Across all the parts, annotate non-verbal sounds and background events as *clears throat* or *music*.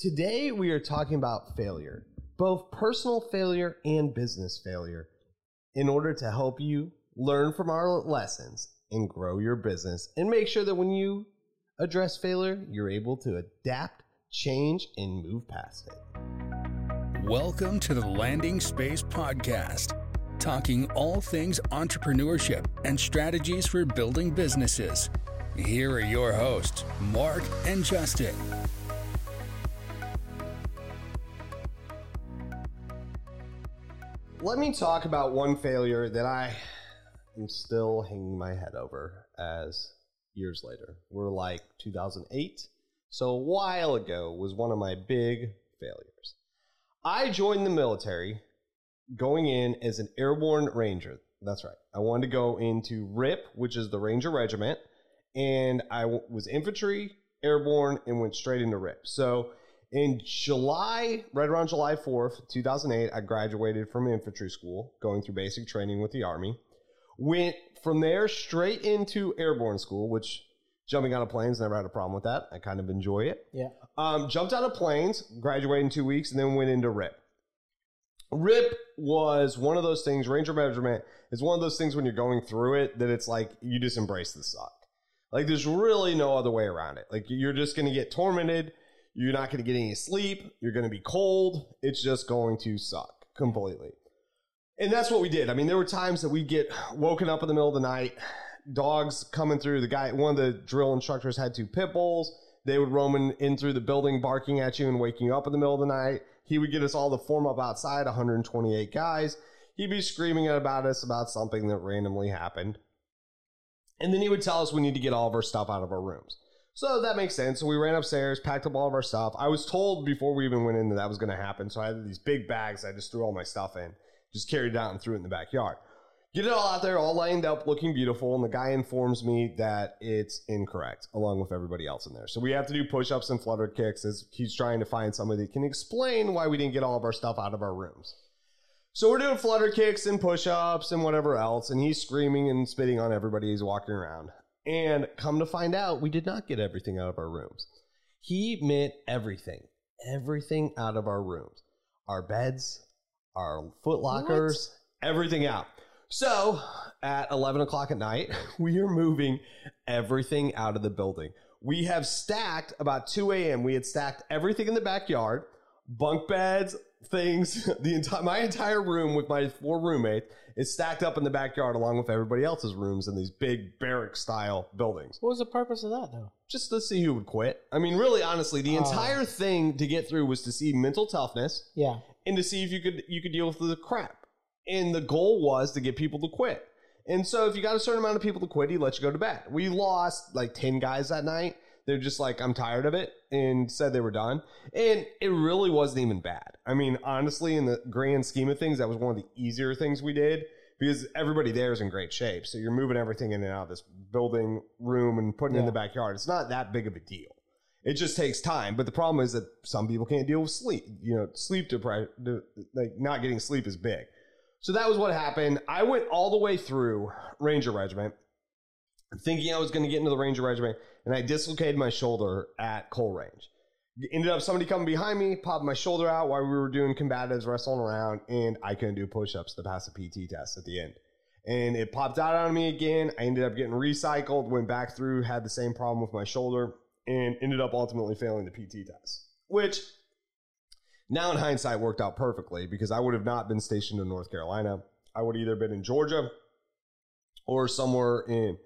Today, we are talking about failure, both personal failure and business failure, in order to help you learn from our lessons and grow your business and make sure that when you address failure, you're able to adapt, change, and move past it. Welcome to the Landing Space Podcast, talking all things entrepreneurship and strategies for building businesses. Here are your hosts, Mark and Justin. Let me talk about one failure that I am still hanging my head over as years later. We're like 2008. So a while ago was one of my big failures. I joined the military going in as an airborne ranger. That's right. I wanted to go into RIP, which is the Ranger Regiment, and I was infantry, airborne, and went straight into RIP. So in July, right around July 4th, 2008, I graduated from infantry school, going through basic training with the Army. Went from there straight into airborne school, which jumping out of planes, never had a problem with that. I kind of enjoy it. Yeah. Um, jumped out of planes, graduated in two weeks, and then went into RIP. RIP was one of those things, Ranger Regiment is one of those things when you're going through it that it's like you just embrace the suck. Like there's really no other way around it. Like you're just going to get tormented. You're not going to get any sleep. You're going to be cold. It's just going to suck completely. And that's what we did. I mean, there were times that we'd get woken up in the middle of the night, dogs coming through. The guy, one of the drill instructors had two pit bulls. They would roam in, in through the building, barking at you and waking you up in the middle of the night. He would get us all to form up outside, 128 guys. He'd be screaming about us about something that randomly happened. And then he would tell us we need to get all of our stuff out of our rooms. So that makes sense. So we ran upstairs, packed up all of our stuff. I was told before we even went in that that was going to happen. So I had these big bags. I just threw all my stuff in, just carried it out and threw it in the backyard. Get it all out there, all lined up, looking beautiful. And the guy informs me that it's incorrect, along with everybody else in there. So we have to do push ups and flutter kicks as he's trying to find somebody that can explain why we didn't get all of our stuff out of our rooms. So we're doing flutter kicks and push ups and whatever else. And he's screaming and spitting on everybody he's walking around. And come to find out, we did not get everything out of our rooms. He meant everything, everything out of our rooms, our beds, our foot lockers, everything out. So at 11 o'clock at night, *laughs* we are moving everything out of the building. We have stacked about 2 a.m. We had stacked everything in the backyard, bunk beds, things. *laughs* The entire my entire room with my four roommates is stacked up in the backyard along with everybody else's rooms in these big barrack style buildings. What was the purpose of that, though? Just to see who would quit. I mean, really, honestly, the Oh. entire thing to get through was to see mental toughness Yeah. and to see if you could you could deal with the crap. And the goal was to get people to quit. And so if you got a certain amount of people to quit, he let you go to bed. We lost like 10 guys that night. They're just like, I'm tired of it, and said they were done. And it really wasn't even bad. I mean, honestly, in the grand scheme of things, that was one of the easier things we did because everybody there is in great shape. So you're moving everything in and out of this building room and putting it in the backyard. It's not that big of a deal. It just takes time. But the problem is that some people can't deal with sleep. You know, sleep depression, like not getting sleep is big. So that was what happened. I went all the way through Ranger Regiment, thinking I was going to get into the Ranger Regiment, and I dislocated my shoulder at Coal Range. Ended up somebody coming behind me, popped my shoulder out while we were doing combatives, wrestling around, and I couldn't do push ups to pass a PT test at the end. And it popped out on me again. I ended up getting recycled, went back through, had the same problem with my shoulder, and ended up ultimately failing the PT test, which now in hindsight worked out perfectly because I would have not been stationed in North Carolina. I would have either been in Georgia or somewhere in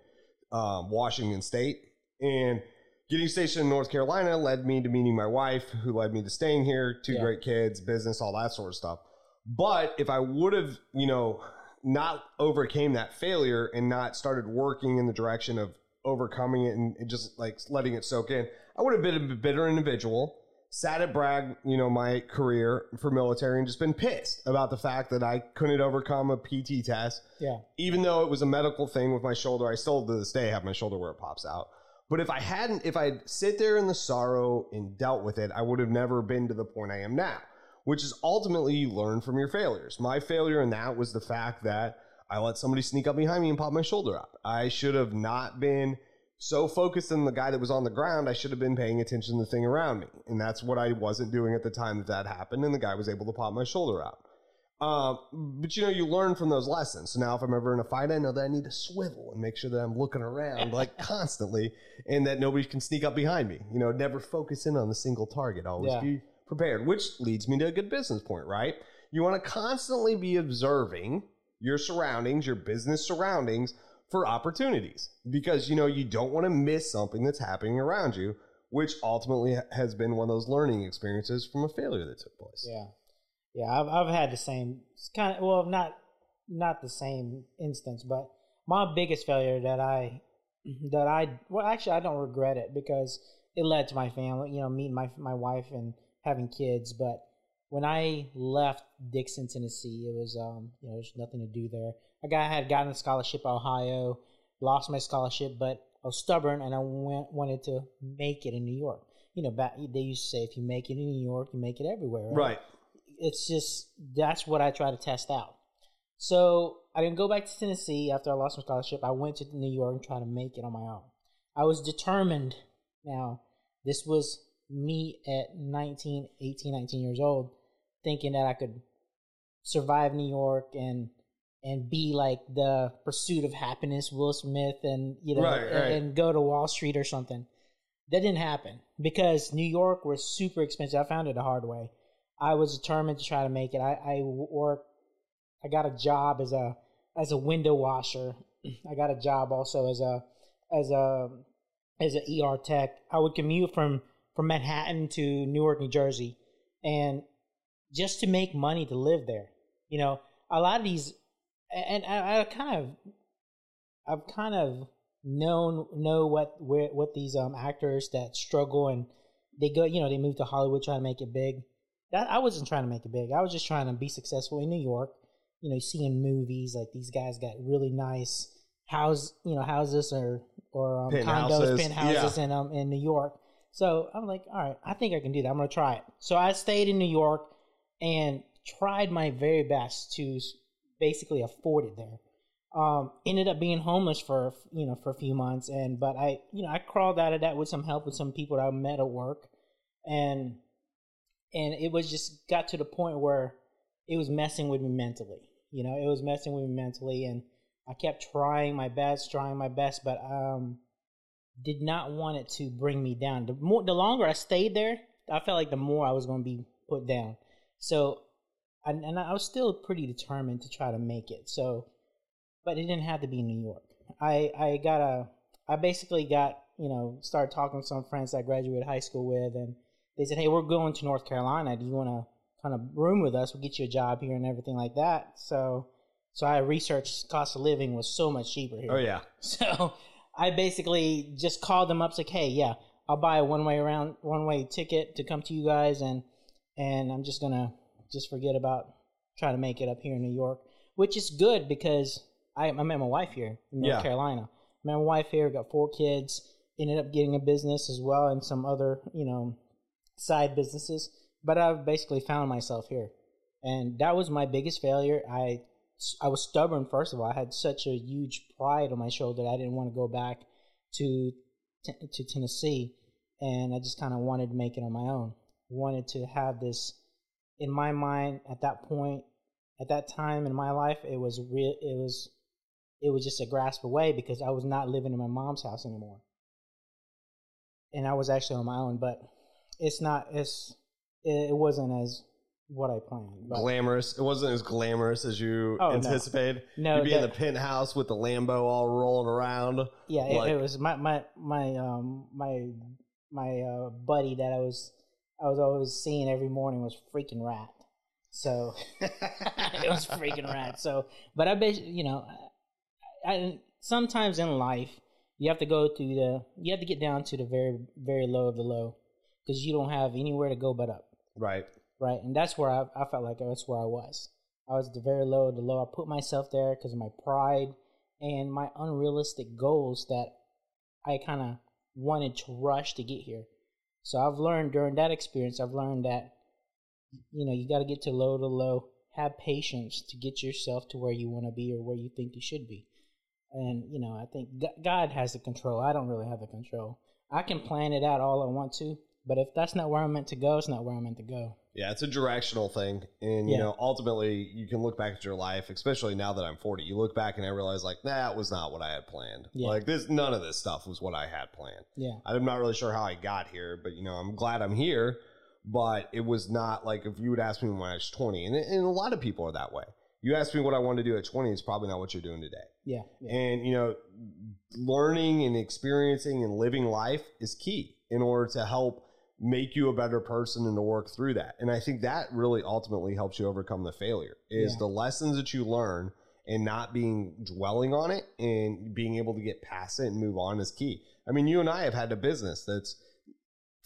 um, Washington State. And getting stationed in North Carolina led me to meeting my wife, who led me to staying here, two Yeah. great kids, business, all that sort of stuff. But if I would have, you know, not overcame that failure and not started working in the direction of overcoming it and and just like letting it soak in, I would have been a bitter individual, sat at Bragg, you know, my career for military and just been pissed about the fact that I couldn't overcome a PT test Yeah. even though it was a medical thing with my shoulder, I still to this day have my shoulder where it pops out. But if I hadn't, if I'd sit there in the sorrow and dealt with it, I would have never been to the point I am now, which is ultimately you learn from your failures. My failure in that was the fact that I let somebody sneak up behind me and pop my shoulder up. I should have not been so focused on the guy that was on the ground, I should have been paying attention to the thing around me. And that's what I wasn't doing at the time that that happened. And the guy was able to pop my shoulder out. Um, but you know, you learn from those lessons. So now, if I'm ever in a fight, I know that I need to swivel and make sure that I'm looking around like *laughs* constantly, and that nobody can sneak up behind me. You know, never focus in on the single target. Always Yeah. be prepared. Which leads me to a good business point, right? You want to constantly be observing your surroundings, your business surroundings for opportunities, because you know you don't want to miss something that's happening around you. Which ultimately has been one of those learning experiences from a failure that took place. Yeah, yeah. I've I've had the same kind of well, not not the same instance, but my biggest failure that I *clears throat* that I well, actually, I don't regret it because it led to my family. You know, meeting my my wife and having kids. But when I left Dickson, Tennessee, it was um you know there's nothing to do there. I got had gotten a scholarship at Ohio, lost my scholarship, but I was stubborn and I went wanted to make it in New York. You know, back they used to say if you make it in New York, you make it everywhere. Right. it's just that's what I try to test out. So I didn't go back to Tennessee after I lost my scholarship. I went to New York and tried to make it on my own. I was determined. Now, this was me at 19, 18, 19 years old, thinking that I could survive New York and and be like the pursuit of happiness, Will Smith, and you know, Right, and- right. and go to Wall Street or something. That didn't happen because New York was super expensive. I found it the hard way. I was determined to try to make it. I, I worked. I got a job as a as a window washer. *clears throat* I got a job also as a as a as an ER tech. I would commute from from Manhattan to Newark, New Jersey, and just to make money to live there. You know, a lot of these, and I, I kind of, I've kind of known know what where, what these um actors that struggle and they go, you know, they move to Hollywood trying to make it big. That I wasn't trying to make it big. I was just trying to be successful in New York. You know, seeing movies like these guys got really nice house, you know, houses or or um, Penthouses, condos, penthouses in um in New York. So I'm like, all right, I think I can do that. I'm gonna try it. So I stayed in New York and tried my very best to basically afforded there. Um, ended up being homeless for you know for a few months, and but I you know I crawled out of that with some help with some people that I met at work, and and it was just got to the point where it was messing with me mentally. You know, it was messing with me mentally, and I kept trying my best, trying my best, but um, did not want it to bring me down. The more, the longer I stayed there, I felt like the more I was going to be put down. So, and, and I was still pretty determined to try to make it. So, but it didn't have to be New York. I I got a I basically got you know started talking to some friends I graduated high school with, and they said, "Hey, we're going to North Carolina. Do you want to kind of room with us? We'll get you a job here and everything like that." So, so I researched cost of living was so much cheaper here. Oh yeah. *laughs* So I basically just called them up, like, hey, yeah, I'll buy a one way around, one way ticket to come to you guys, and and I'm just gonna just forget about trying to make it up here in New York, which is good because I, I met my wife here in North Yeah. Carolina. Met my wife here, got four kids, ended up getting a business as well, and some other you know side businesses. But I've basically found myself here, and that was my biggest failure. I I was stubborn. First of all, I had such a huge pride on my shoulder. that I didn't want to go back to to Tennessee, and I just kind of wanted to make it on my own. Wanted to have this in my mind at that point, at that time in my life. It was real. It was it was just a grasp away because I was not living in my mom's house anymore, and I was actually on my own. But it's not. It's it, wasn't as what I planned. But glamorous. It wasn't as glamorous as you Oh, anticipated. No, You'd be in the that- penthouse with the Lambo all rolling around. Yeah, it, it was my my my um my my uh, buddy that I was I was always seeing every morning was freaking rat. So *laughs* it was freaking rat. So, but I bet you know, I, I sometimes in life you have to go to the you have to get down to the very very low of the low because you don't have anywhere to go but up Right. right? And that's where I, I felt like that's where I was. I was at the very low of the low. I put myself there because of my pride and my unrealistic goals that I kind of wanted to rush to get here. So I've learned during that experience, I've learned that you know you got to get to low to low. Have patience to get yourself to where you want to be or where you think you should be. and you know, I think God has the control. I don't really have the control. I can plan it out all I want to, but if that's not where I'm meant to go, it's not where I'm meant to go. Yeah, it's a directional thing, and you Yeah. know, ultimately, you can look back at your life, especially now that I'm 40. You look back and I realize, like, that was not what I had planned. Yeah. Like this, none of this stuff was what I had planned. Yeah, I'm not really sure how I got here, but you know, I'm glad I'm here. But it was not like if you would ask me when I was 20, and, and a lot of people are that way. You ask me what I want to do at 20, it's probably not what you're doing today. yeah, yeah. And you know, learning and experiencing and living life is key in order to help make you a better person and to work through that. And I think that really ultimately helps you overcome the failure is Yeah. the lessons that you learn and not being dwelling on it and being able to get past it and move on is key. I mean, you and I have had a business that's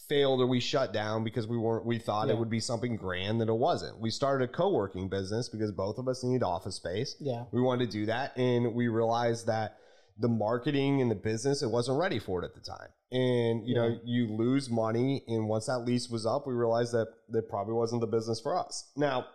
failed or we shut down because we weren't we thought Yeah. it would be something grand that it wasn't. We started a co-working business because both of us need office space yeah. we wanted to do that and we realized that the marketing and the business it wasn't ready for it at the time and you Yeah. know you lose money and once that lease was up we realized that that probably wasn't the business for us now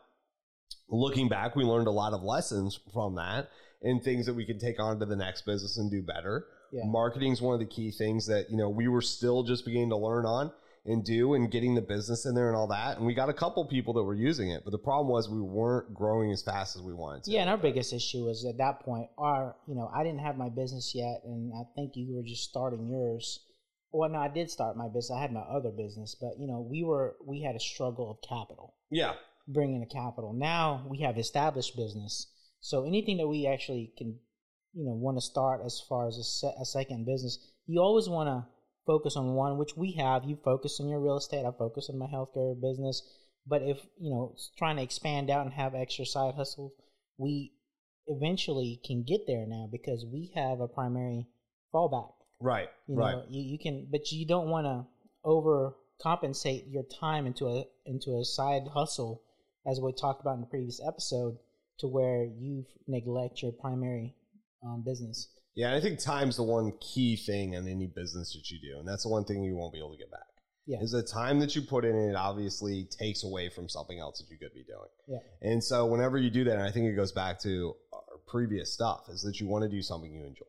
looking back we learned a lot of lessons from that and things that we could take on to the next business and do better Yeah. marketing is one of the key things that you know we were still just beginning to learn on and do and getting the business in there and all that and we got a couple people that were using it but the problem was we weren't growing as fast as we wanted to Yeah, and our biggest issue was at that point, our you know, I didn't have my business yet, and I think you were just starting yours. Well, no, I did start my business. I had my other business, but you know, we were we had a struggle of capital, yeah bringing the capital. Now we have established business, so anything that we actually can, you know, want to start as far as a, se- a second business, you always want to focus on one, which we have. You focus on your real estate. I focus on my healthcare business. But if you know, trying to expand out and have extra side hustles, we eventually can get there now because we have a primary fallback. Right, You right. know, you, you can, but you don't want to overcompensate your time into a into a side hustle, as we talked about in the previous episode, to where you neglect your primary um, business. Yeah, and I think time's the one key thing in any business that you do, and that's the one thing you won't be able to get back. Yeah. Is the time that you put in it obviously takes away from something else that you could be doing. Yeah. And so whenever you do that, and I think it goes back to our previous stuff, is that you want to do something you enjoy.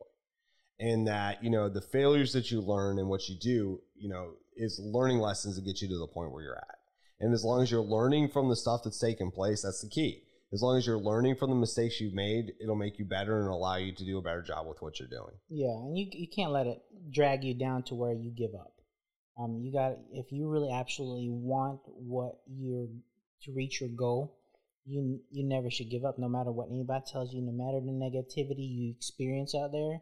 And that, you know, the failures that you learn and what you do, you know, is learning lessons to get you to the point where you're at. And as long as you're learning from the stuff that's taking place, that's the key. As long as you're learning from the mistakes you've made, it'll make you better and allow you to do a better job with what you're doing. Yeah, and you you can't let it drag you down to where you give up. Um, you got if you really absolutely want what you're to reach your goal, you you never should give up, no matter what anybody tells you, no matter the negativity you experience out there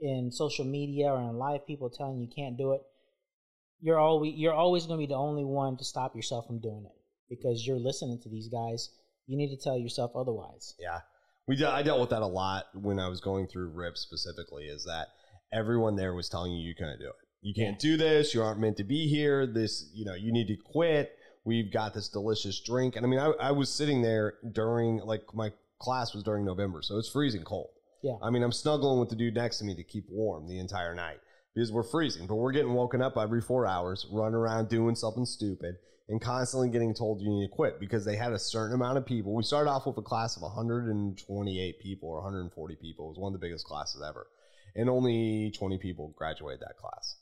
in social media or in life, people telling you can't do it. You're always you're always going to be the only one to stop yourself from doing it because you're listening to these guys. You need to tell yourself otherwise. Yeah, we de- I dealt with that a lot when I was going through RIP specifically. Is that everyone there was telling you you couldn't do it. You can't do this. You aren't meant to be here. This, you know, you need to quit. We've got this delicious drink, and I mean, I, I was sitting there during like my class was during November, so it's freezing cold. Yeah. I mean, I'm snuggling with the dude next to me to keep warm the entire night because we're freezing, but we're getting woken up every four hours, running around doing something stupid, and constantly getting told you need to quit because they had a certain amount of people. We started off with a class of 128 people or 140 people. It was one of the biggest classes ever. And only 20 people graduated that class.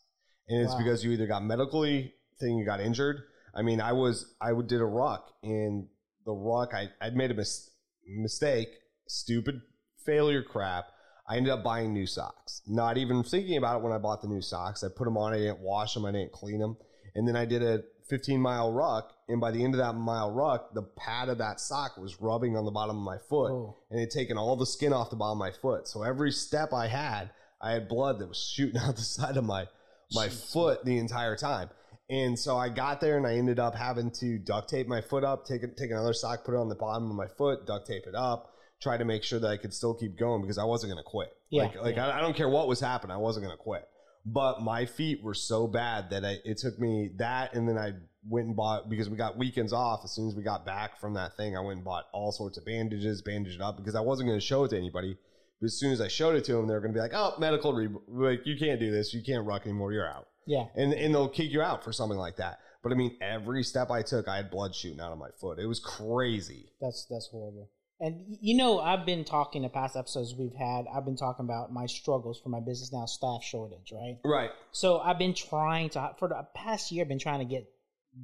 And it's Wow. because you either got medically thing, you got injured. I mean, I was, I would did a ruck and the ruck, I, I'd made a mis- mistake, stupid failure crap. I ended up buying new socks. Not even thinking about it when I bought the new socks. I put them on. I didn't wash them. I didn't clean them. And then I did a 15 mile ruck. And by the end of that mile ruck, the pad of that sock was rubbing on the bottom of my foot. Oh. And it had taken all the skin off the bottom of my foot. So every step I had, I had blood that was shooting *laughs* out the side of my my Jeez. foot the entire time. And so I got there and I ended up having to duct tape my foot up, take, take another sock, put it on the bottom of my foot, duct tape it up, try to make sure that I could still keep going because I wasn't going to quit. Yeah, like, like yeah. I, I don't care what was happening, I wasn't going to quit. But my feet were so bad that I, it took me that, and then I went and bought because we got weekends off. As soon as we got back from that thing, I went and bought all sorts of bandages, bandaged it up because I wasn't going to show it to anybody. But as soon as I showed it to them, they're going to be like, "Oh, medical, re- like you can't do this, you can't ruck anymore, you're out." Yeah. and and they'll kick you out for something like that. But I mean, every step I took, I had blood shooting out of my foot. It was crazy. That's that's horrible. And you know, I've been talking the past episodes we've had. I've been talking about my struggles for my business now, staff shortage, right? Right. So I've been trying to for the past year. I've been trying to get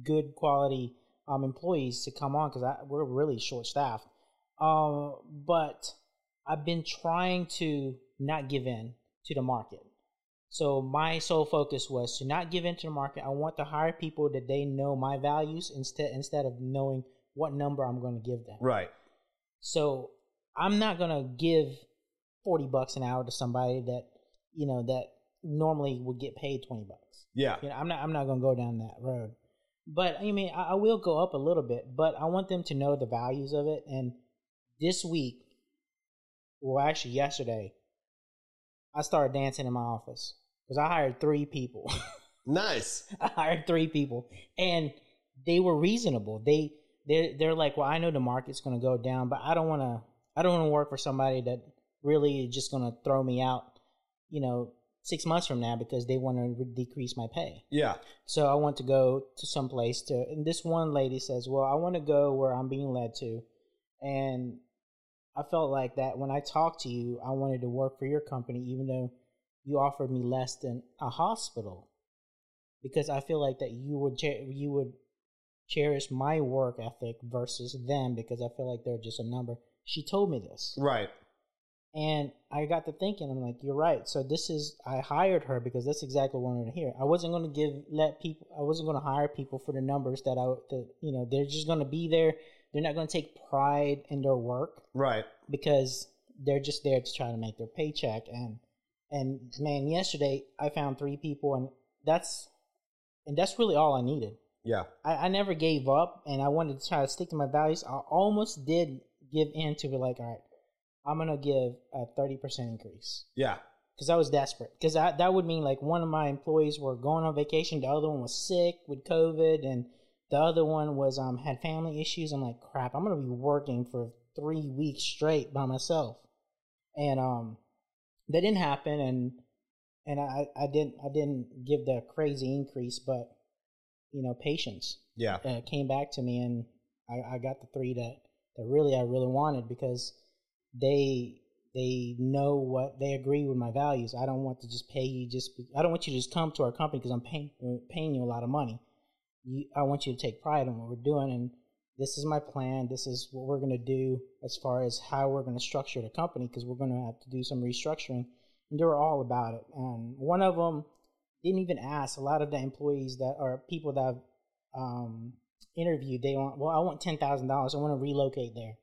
good quality um, employees to come on because we're really short staffed. Um, but I've been trying to not give in to the market. So my sole focus was to not give in to the market. I want to hire people that they know my values instead instead of knowing what number I'm going to give them. Right. So I'm not gonna give forty bucks an hour to somebody that you know that normally would get paid twenty bucks. Yeah. You know, I'm not I'm not gonna go down that road. But I mean, I, I will go up a little bit, but I want them to know the values of it. And this week, well, actually yesterday, I started dancing in my office because I hired three people. *laughs* Nice. I hired three people, and they were reasonable. They they they're like, well, I know the market's going to go down, but I don't want to. I don't want to work for somebody that really is just going to throw me out. You know, six months from now because they want to decrease my pay. Yeah. So I want to go to some place to. And this one lady says, well, I want to go where I'm being led to, and I felt like that when I talked to you, I wanted to work for your company, even though you offered me less than a hospital because I feel like that you would you would cherish my work ethic versus them because I feel like they're just a number. She told me this, Right. and I got to thinking. I'm like, you're right. So this is I hired her because that's exactly what I wanted to hear. I wasn't going to give let people. I wasn't going to hire people for the numbers that I that you know they're just going to be there. They're not going to take pride in their work Right. because they're just there to try to make their paycheck and and man yesterday i found three people and that's and that's really all i needed Yeah. i, I never gave up and i wanted to try to stick to my values. I almost did give in to be like all right i'm gonna give a 30% increase. Yeah. because i was desperate. Because that, that would mean like one of my employees were going on vacation the other one was sick with covid and the other one was um had family issues. I'm like crap i'm gonna be working for three weeks straight by myself. And um that didn't happen and and i i didn't i didn't give the crazy increase but you know patience Yeah. uh, came back to me and I, I got the three that that really I really wanted because they they know what they agree with my values. I don't want to just pay you just I don't want you to just come to our company because I'm paying paying you a lot of money. You, I want you to take pride in what we're doing and this is my plan. This is what we're going to do as far as how we're going to structure the company because we're going to have to do some restructuring. And they were all about it. And one of them didn't even ask. A lot of the employees that are people that I've um, interviewed, they want, well, I want ten thousand dollars. I want to relocate there.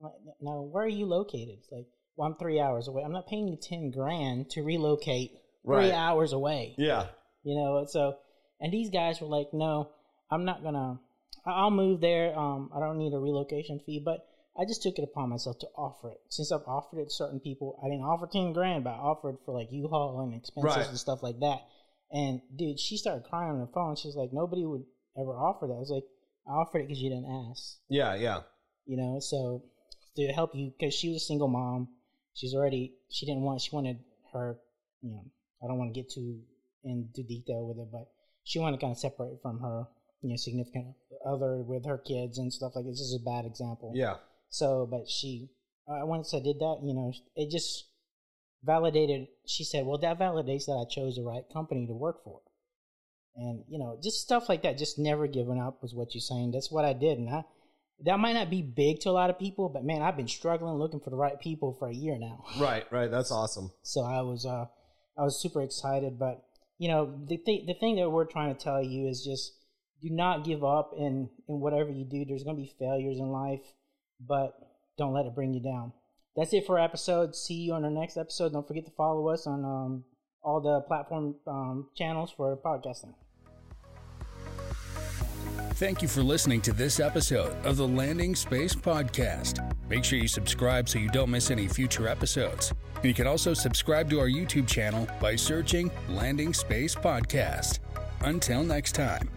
Like, Now, where are you located? It's like, well, I'm three hours away. I'm not paying you ten grand to relocate Right. three hours away. Yeah. You know, so and these guys were like, no, I'm not gonna. I'll move there. Um, I don't need a relocation fee, but I just took it upon myself to offer it. Since I've offered it to certain people, I didn't offer ten grand, but I offered for like U-Haul and expenses Right. and stuff like that. And dude, she started crying on the phone. She's like, nobody would ever offer that. I was like, I offered it because you didn't ask Yeah. Yeah. you know so to help you because she was a single mom she's already she didn't want she wanted her you know i don't want to get too into detail with it but she wanted to kind of separate from her you know significant other with her kids and stuff like this This is a bad example Yeah. so but she uh, once i did that you know it just validated she said well that validates that i chose the right company to work for and you know just stuff like that just never giving up was what you're saying that's what i did and i that might not be big to a lot of people but man i've been struggling looking for the right people for a year now *laughs* Right. Right. That's awesome. so i was uh i was super excited but you know the thing the thing that we're trying to tell you is just do not give up in in whatever you do there's going to be failures in life but don't let it bring you down that's it for our episode see you on our next episode don't forget to follow us on um all the platform um, channels for podcasting Thank you for listening to this episode of the Landing Space Podcast. Make sure you subscribe so you don't miss any future episodes. You can also subscribe to our YouTube channel by searching Landing Space Podcast. Until next time.